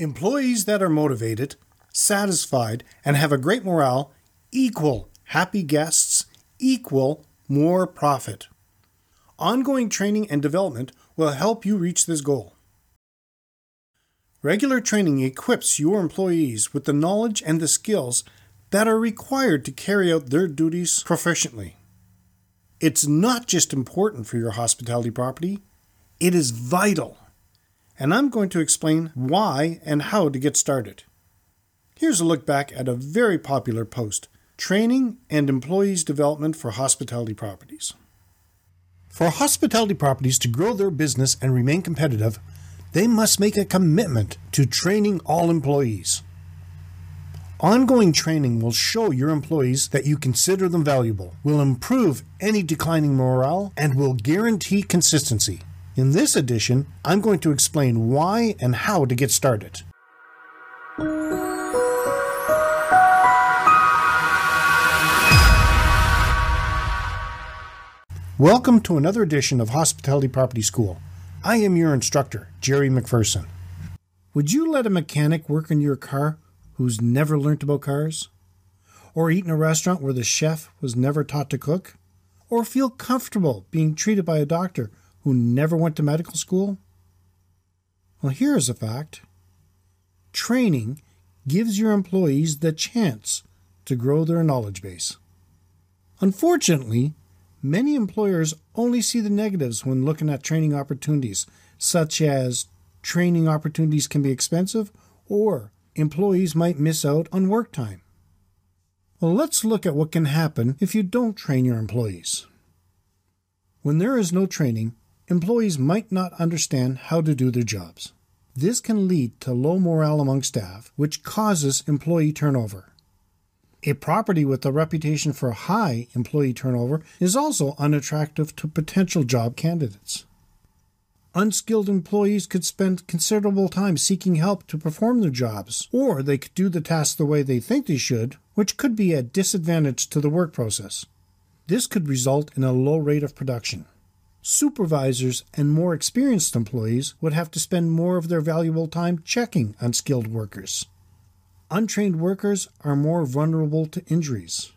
Employees that are motivated, satisfied, and have a great morale equal happy guests, equal more profit. Ongoing training and development will help you reach this goal. Regular training equips your employees with the knowledge and the skills that are required to carry out their duties proficiently. It's not just important for your hospitality property, it is vital. And I'm going to explain why and how to get started. Here's a look back at a very popular post Training and Employees Development for Hospitality Properties. For hospitality properties to grow their business and remain competitive, they must make a commitment to training all employees. Ongoing training will show your employees that you consider them valuable, will improve any declining morale, and will guarantee consistency. In this edition, I'm going to explain why and how to get started. Welcome to another edition of Hospitality Property School. I am your instructor, Jerry McPherson. Would you let a mechanic work in your car who's never learnt about cars? Or eat in a restaurant where the chef was never taught to cook? Or feel comfortable being treated by a doctor who never went to medical school? Well, here is a fact training gives your employees the chance to grow their knowledge base. Unfortunately, Many employers only see the negatives when looking at training opportunities, such as training opportunities can be expensive or employees might miss out on work time. Well, let's look at what can happen if you don't train your employees. When there is no training, employees might not understand how to do their jobs. This can lead to low morale among staff, which causes employee turnover. A property with a reputation for high employee turnover is also unattractive to potential job candidates. Unskilled employees could spend considerable time seeking help to perform their jobs, or they could do the tasks the way they think they should, which could be a disadvantage to the work process. This could result in a low rate of production. Supervisors and more experienced employees would have to spend more of their valuable time checking unskilled workers untrained workers are more vulnerable to injuries.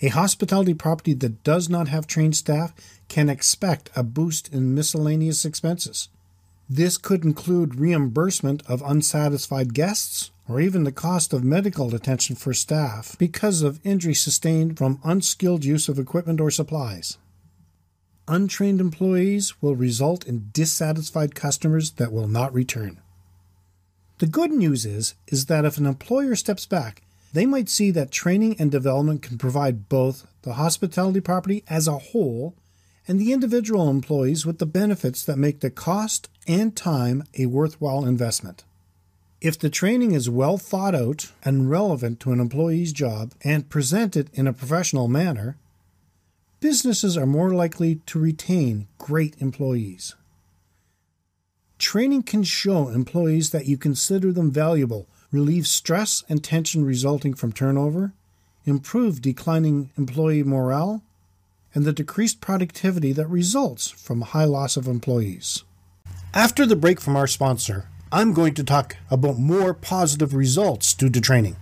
A hospitality property that does not have trained staff can expect a boost in miscellaneous expenses. This could include reimbursement of unsatisfied guests or even the cost of medical attention for staff because of injury sustained from unskilled use of equipment or supplies. Untrained employees will result in dissatisfied customers that will not return. The good news is is that if an employer steps back, they might see that training and development can provide both the hospitality property as a whole and the individual employees with the benefits that make the cost and time a worthwhile investment. If the training is well thought out and relevant to an employee's job and presented in a professional manner, businesses are more likely to retain great employees. Training can show employees that you consider them valuable, relieve stress and tension resulting from turnover, improve declining employee morale, and the decreased productivity that results from high loss of employees. After the break from our sponsor, I'm going to talk about more positive results due to training.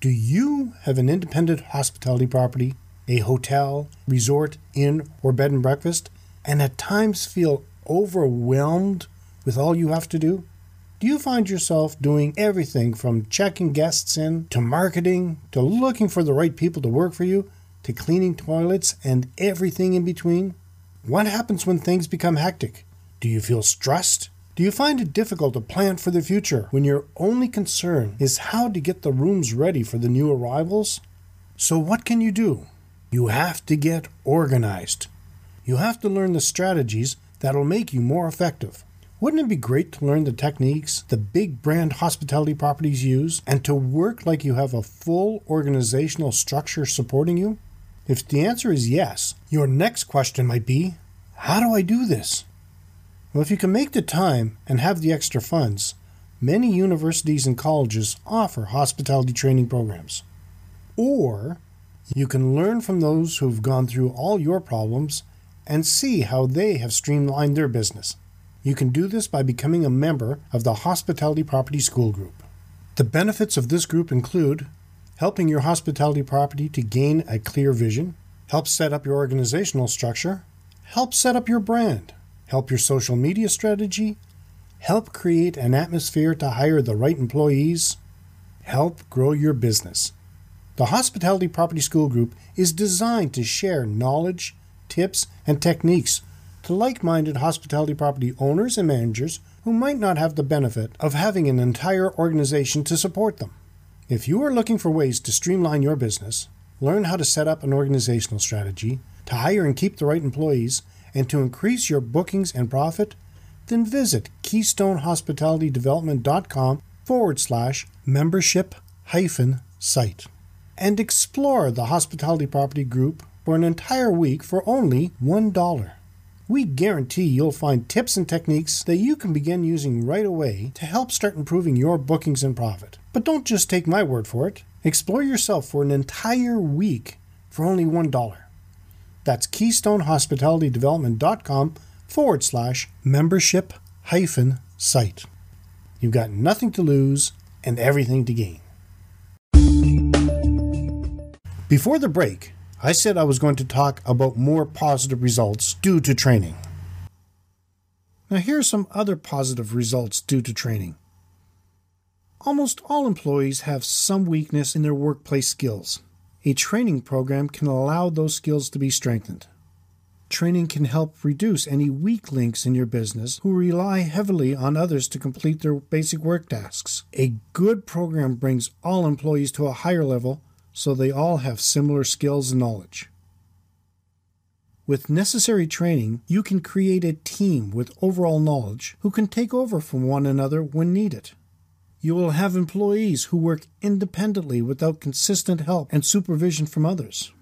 Do you have an independent hospitality property, a hotel, resort, inn, or bed and breakfast? and at times feel overwhelmed with all you have to do? Do you find yourself doing everything from checking guests in to marketing to looking for the right people to work for you to cleaning toilets and everything in between? What happens when things become hectic? Do you feel stressed? Do you find it difficult to plan for the future when your only concern is how to get the rooms ready for the new arrivals? So, what can you do? You have to get organized. You have to learn the strategies that'll make you more effective. Wouldn't it be great to learn the techniques the big brand hospitality properties use and to work like you have a full organizational structure supporting you? If the answer is yes, your next question might be How do I do this? Well, if you can make the time and have the extra funds, many universities and colleges offer hospitality training programs. Or you can learn from those who've gone through all your problems and see how they have streamlined their business. You can do this by becoming a member of the Hospitality Property School Group. The benefits of this group include helping your hospitality property to gain a clear vision, help set up your organizational structure, help set up your brand, help your social media strategy, help create an atmosphere to hire the right employees, help grow your business. The Hospitality Property School Group is designed to share knowledge, tips, and techniques to like minded hospitality property owners and managers who might not have the benefit of having an entire organization to support them. If you are looking for ways to streamline your business, learn how to set up an organizational strategy, to hire and keep the right employees, and to increase your bookings and profit, then visit KeystoneHospitalityDevelopment.com forward slash membership hyphen site and explore the Hospitality Property Group for an entire week for only $1. We guarantee you'll find tips and techniques that you can begin using right away to help start improving your bookings and profit. But don't just take my word for it. Explore yourself for an entire week for only $1. That's KeystoneHospitalityDevelopment.com forward slash membership hyphen site. You've got nothing to lose and everything to gain. Before the break, I said I was going to talk about more positive results due to training. Now, here are some other positive results due to training. Almost all employees have some weakness in their workplace skills. A training program can allow those skills to be strengthened. Training can help reduce any weak links in your business who rely heavily on others to complete their basic work tasks. A good program brings all employees to a higher level so they all have similar skills and knowledge. With necessary training, you can create a team with overall knowledge who can take over from one another when needed. You will have employees who work independently without consistent help and supervision from others.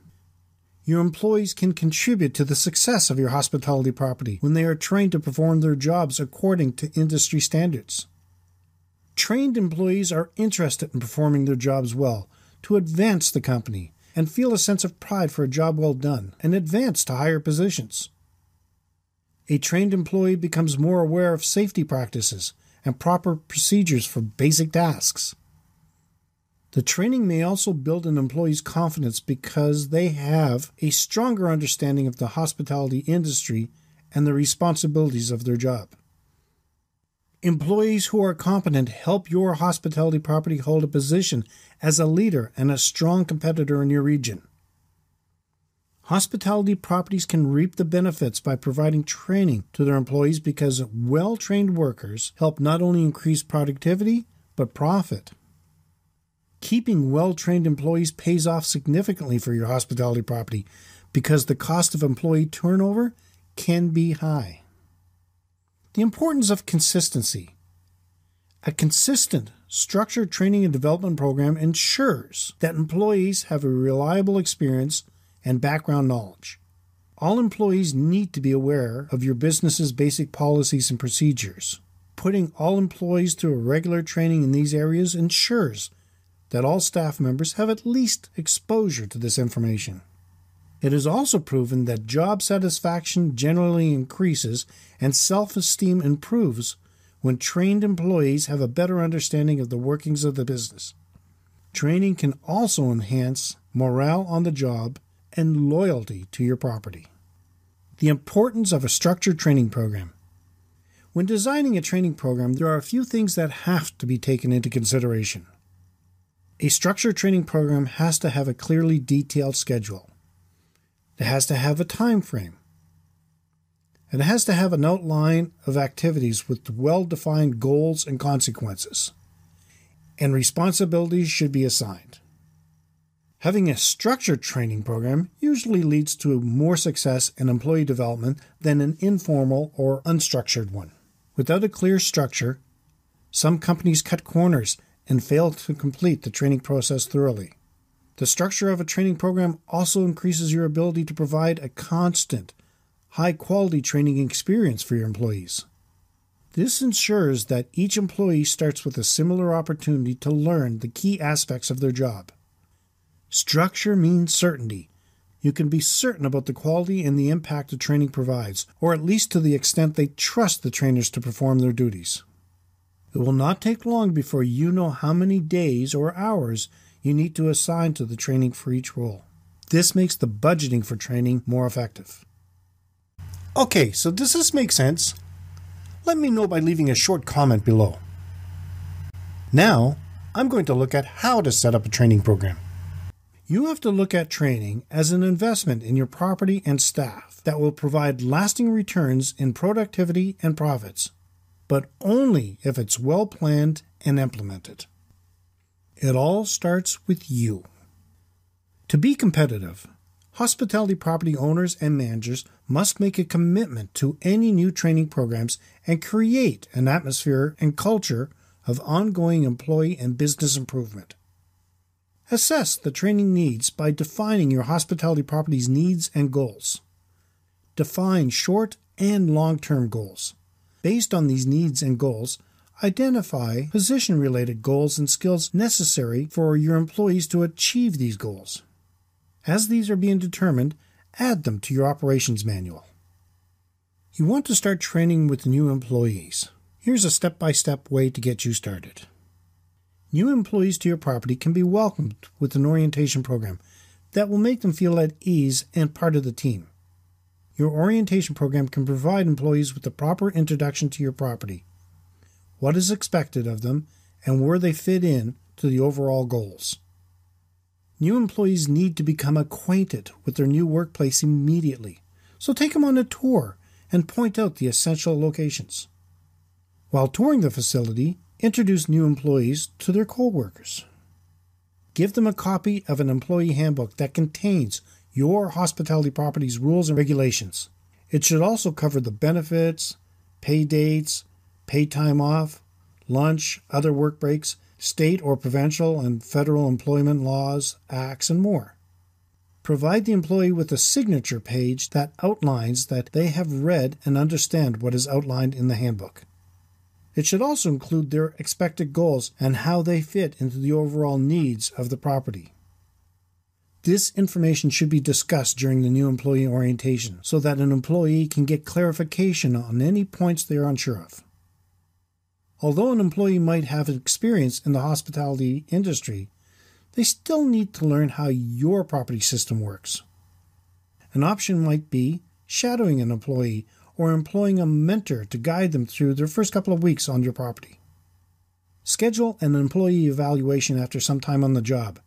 Your employees can contribute to the success of your hospitality property when they are trained to perform their jobs according to industry standards. Trained employees are interested in performing their jobs well to advance the company and feel a sense of pride for a job well done and advance to higher positions. A trained employee becomes more aware of safety practices and proper procedures for basic tasks. The training may also build an employee's confidence because they have a stronger understanding of the hospitality industry and the responsibilities of their job. Employees who are competent help your hospitality property hold a position as a leader and a strong competitor in your region. Hospitality properties can reap the benefits by providing training to their employees because well trained workers help not only increase productivity, but profit. Keeping well trained employees pays off significantly for your hospitality property because the cost of employee turnover can be high. The importance of consistency. A consistent, structured training and development program ensures that employees have a reliable experience and background knowledge. All employees need to be aware of your business's basic policies and procedures. Putting all employees through a regular training in these areas ensures that all staff members have at least exposure to this information. It is also proven that job satisfaction generally increases and self esteem improves when trained employees have a better understanding of the workings of the business. Training can also enhance morale on the job and loyalty to your property. The importance of a structured training program. When designing a training program, there are a few things that have to be taken into consideration. A structured training program has to have a clearly detailed schedule. It has to have a time frame. And it has to have an outline of activities with well defined goals and consequences. And responsibilities should be assigned. Having a structured training program usually leads to more success in employee development than an informal or unstructured one. Without a clear structure, some companies cut corners and fail to complete the training process thoroughly. The structure of a training program also increases your ability to provide a constant, high quality training experience for your employees. This ensures that each employee starts with a similar opportunity to learn the key aspects of their job. Structure means certainty. You can be certain about the quality and the impact the training provides, or at least to the extent they trust the trainers to perform their duties. It will not take long before you know how many days or hours you need to assign to the training for each role. This makes the budgeting for training more effective. Okay, so does this make sense? Let me know by leaving a short comment below. Now, I'm going to look at how to set up a training program. You have to look at training as an investment in your property and staff that will provide lasting returns in productivity and profits, but only if it's well planned and implemented. It all starts with you. To be competitive, hospitality property owners and managers must make a commitment to any new training programs and create an atmosphere and culture of ongoing employee and business improvement. Assess the training needs by defining your hospitality property's needs and goals. Define short and long term goals. Based on these needs and goals, identify position related goals and skills necessary for your employees to achieve these goals. As these are being determined, add them to your operations manual. You want to start training with new employees. Here's a step by step way to get you started. New employees to your property can be welcomed with an orientation program that will make them feel at ease and part of the team. Your orientation program can provide employees with the proper introduction to your property, what is expected of them, and where they fit in to the overall goals. New employees need to become acquainted with their new workplace immediately, so take them on a tour and point out the essential locations. While touring the facility, introduce new employees to their co-workers. Give them a copy of an employee handbook that contains your hospitality property's rules and regulations. It should also cover the benefits, pay dates, pay time off, lunch, other work breaks, state or provincial and federal employment laws, acts, and more. Provide the employee with a signature page that outlines that they have read and understand what is outlined in the handbook. It should also include their expected goals and how they fit into the overall needs of the property. This information should be discussed during the new employee orientation so that an employee can get clarification on any points they are unsure of. Although an employee might have experience in the hospitality industry, they still need to learn how your property system works. An option might be shadowing an employee or employing a mentor to guide them through their first couple of weeks on your property. Schedule an employee evaluation after some time on the job.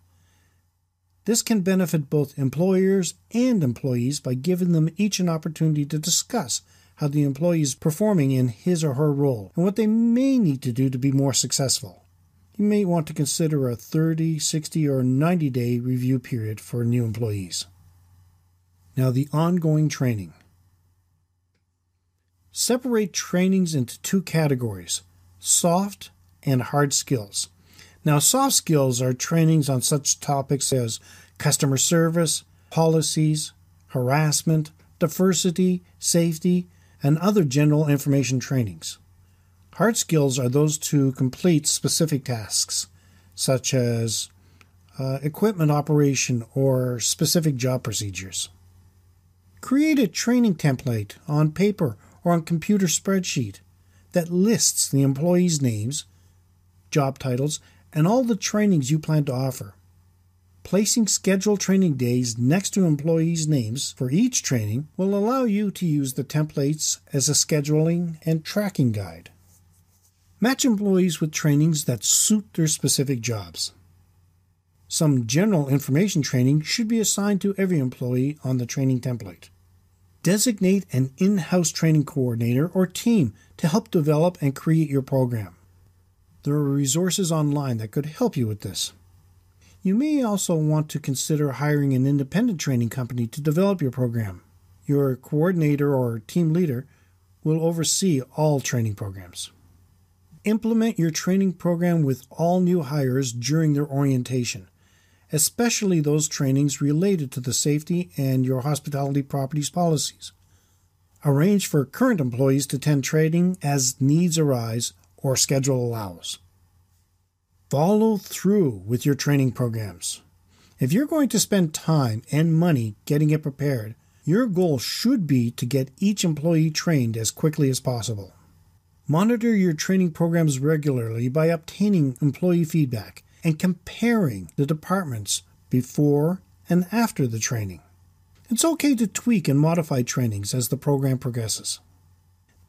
This can benefit both employers and employees by giving them each an opportunity to discuss how the employee is performing in his or her role and what they may need to do to be more successful. You may want to consider a 30, 60, or 90 day review period for new employees. Now, the ongoing training. Separate trainings into two categories soft and hard skills. Now, soft skills are trainings on such topics as customer service, policies, harassment, diversity, safety, and other general information trainings. Hard skills are those to complete specific tasks, such as uh, equipment operation or specific job procedures. Create a training template on paper or on computer spreadsheet that lists the employees' names, job titles, and all the trainings you plan to offer. Placing scheduled training days next to employees' names for each training will allow you to use the templates as a scheduling and tracking guide. Match employees with trainings that suit their specific jobs. Some general information training should be assigned to every employee on the training template. Designate an in house training coordinator or team to help develop and create your program. There are resources online that could help you with this. You may also want to consider hiring an independent training company to develop your program. Your coordinator or team leader will oversee all training programs. Implement your training program with all new hires during their orientation, especially those trainings related to the safety and your hospitality properties policies. Arrange for current employees to attend training as needs arise or schedule allows. Follow through with your training programs. If you're going to spend time and money getting it prepared, your goal should be to get each employee trained as quickly as possible. Monitor your training programs regularly by obtaining employee feedback and comparing the departments before and after the training. It's okay to tweak and modify trainings as the program progresses.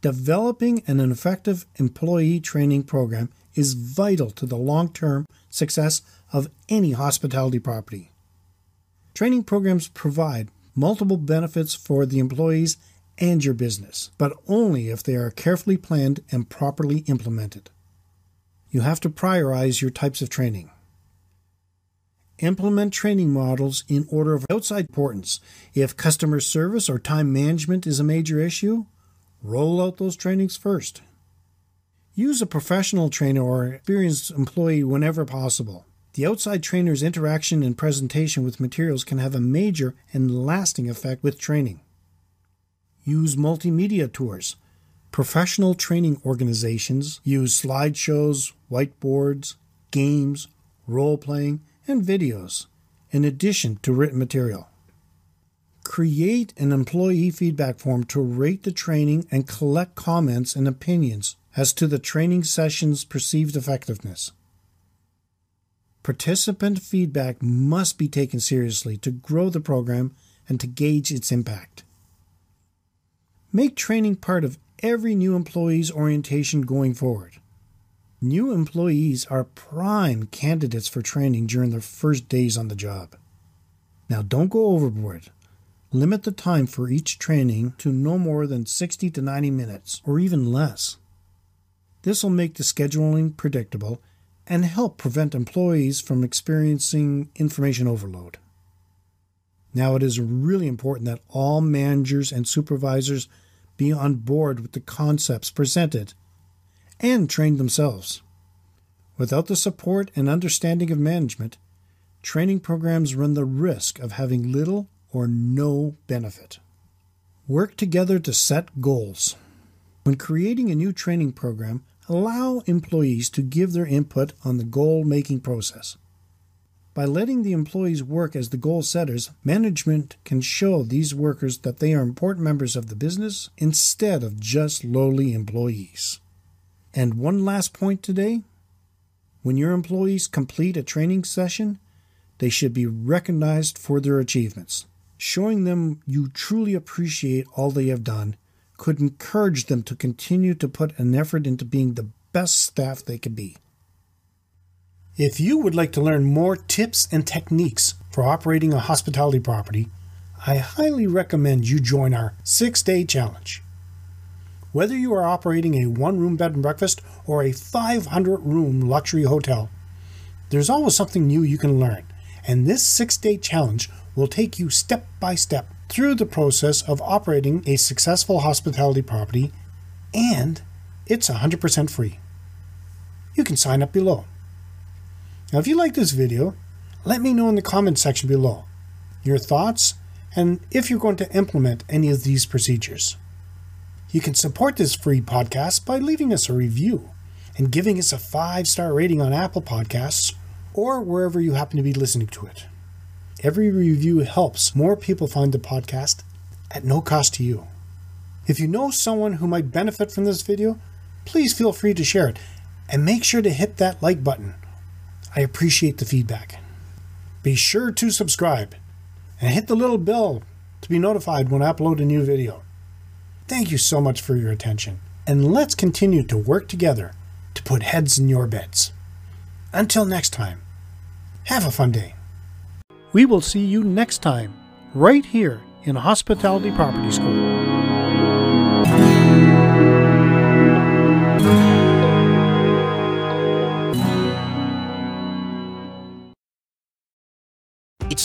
Developing an effective employee training program is vital to the long term success of any hospitality property. Training programs provide multiple benefits for the employees and your business, but only if they are carefully planned and properly implemented. You have to prioritize your types of training. Implement training models in order of outside importance. If customer service or time management is a major issue, roll out those trainings first. Use a professional trainer or experienced employee whenever possible. The outside trainer's interaction and presentation with materials can have a major and lasting effect with training. Use multimedia tours. Professional training organizations use slideshows, whiteboards, games, role playing, and videos, in addition to written material. Create an employee feedback form to rate the training and collect comments and opinions as to the training session's perceived effectiveness. Participant feedback must be taken seriously to grow the program and to gauge its impact. Make training part of every new employee's orientation going forward. New employees are prime candidates for training during their first days on the job. Now, don't go overboard. Limit the time for each training to no more than 60 to 90 minutes, or even less. This will make the scheduling predictable and help prevent employees from experiencing information overload. Now, it is really important that all managers and supervisors be on board with the concepts presented and train themselves. Without the support and understanding of management, training programs run the risk of having little or no benefit. Work together to set goals. When creating a new training program, allow employees to give their input on the goal making process. By letting the employees work as the goal setters, management can show these workers that they are important members of the business instead of just lowly employees. And one last point today when your employees complete a training session, they should be recognized for their achievements. Showing them you truly appreciate all they have done could encourage them to continue to put an effort into being the best staff they can be. If you would like to learn more tips and techniques for operating a hospitality property, I highly recommend you join our six day challenge. Whether you are operating a one room bed and breakfast or a 500 room luxury hotel, there's always something new you can learn, and this six day challenge will take you step by step through the process of operating a successful hospitality property, and it's 100% free. You can sign up below. Now, if you like this video, let me know in the comment section below your thoughts and if you're going to implement any of these procedures. You can support this free podcast by leaving us a review and giving us a five star rating on Apple Podcasts or wherever you happen to be listening to it. Every review helps more people find the podcast at no cost to you. If you know someone who might benefit from this video, please feel free to share it and make sure to hit that like button. I appreciate the feedback. Be sure to subscribe and hit the little bell to be notified when I upload a new video. Thank you so much for your attention, and let's continue to work together to put heads in your beds. Until next time, have a fun day. We will see you next time, right here in Hospitality Property School.